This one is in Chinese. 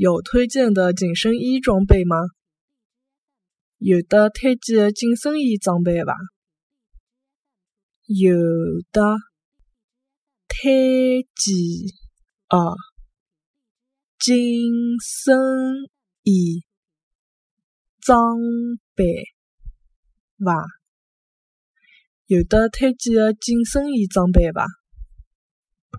有推荐的紧身衣装备吗？有的推荐的紧身衣装备伐？有的推荐啊，紧身衣装备伐？有的推荐的紧身衣装备伐？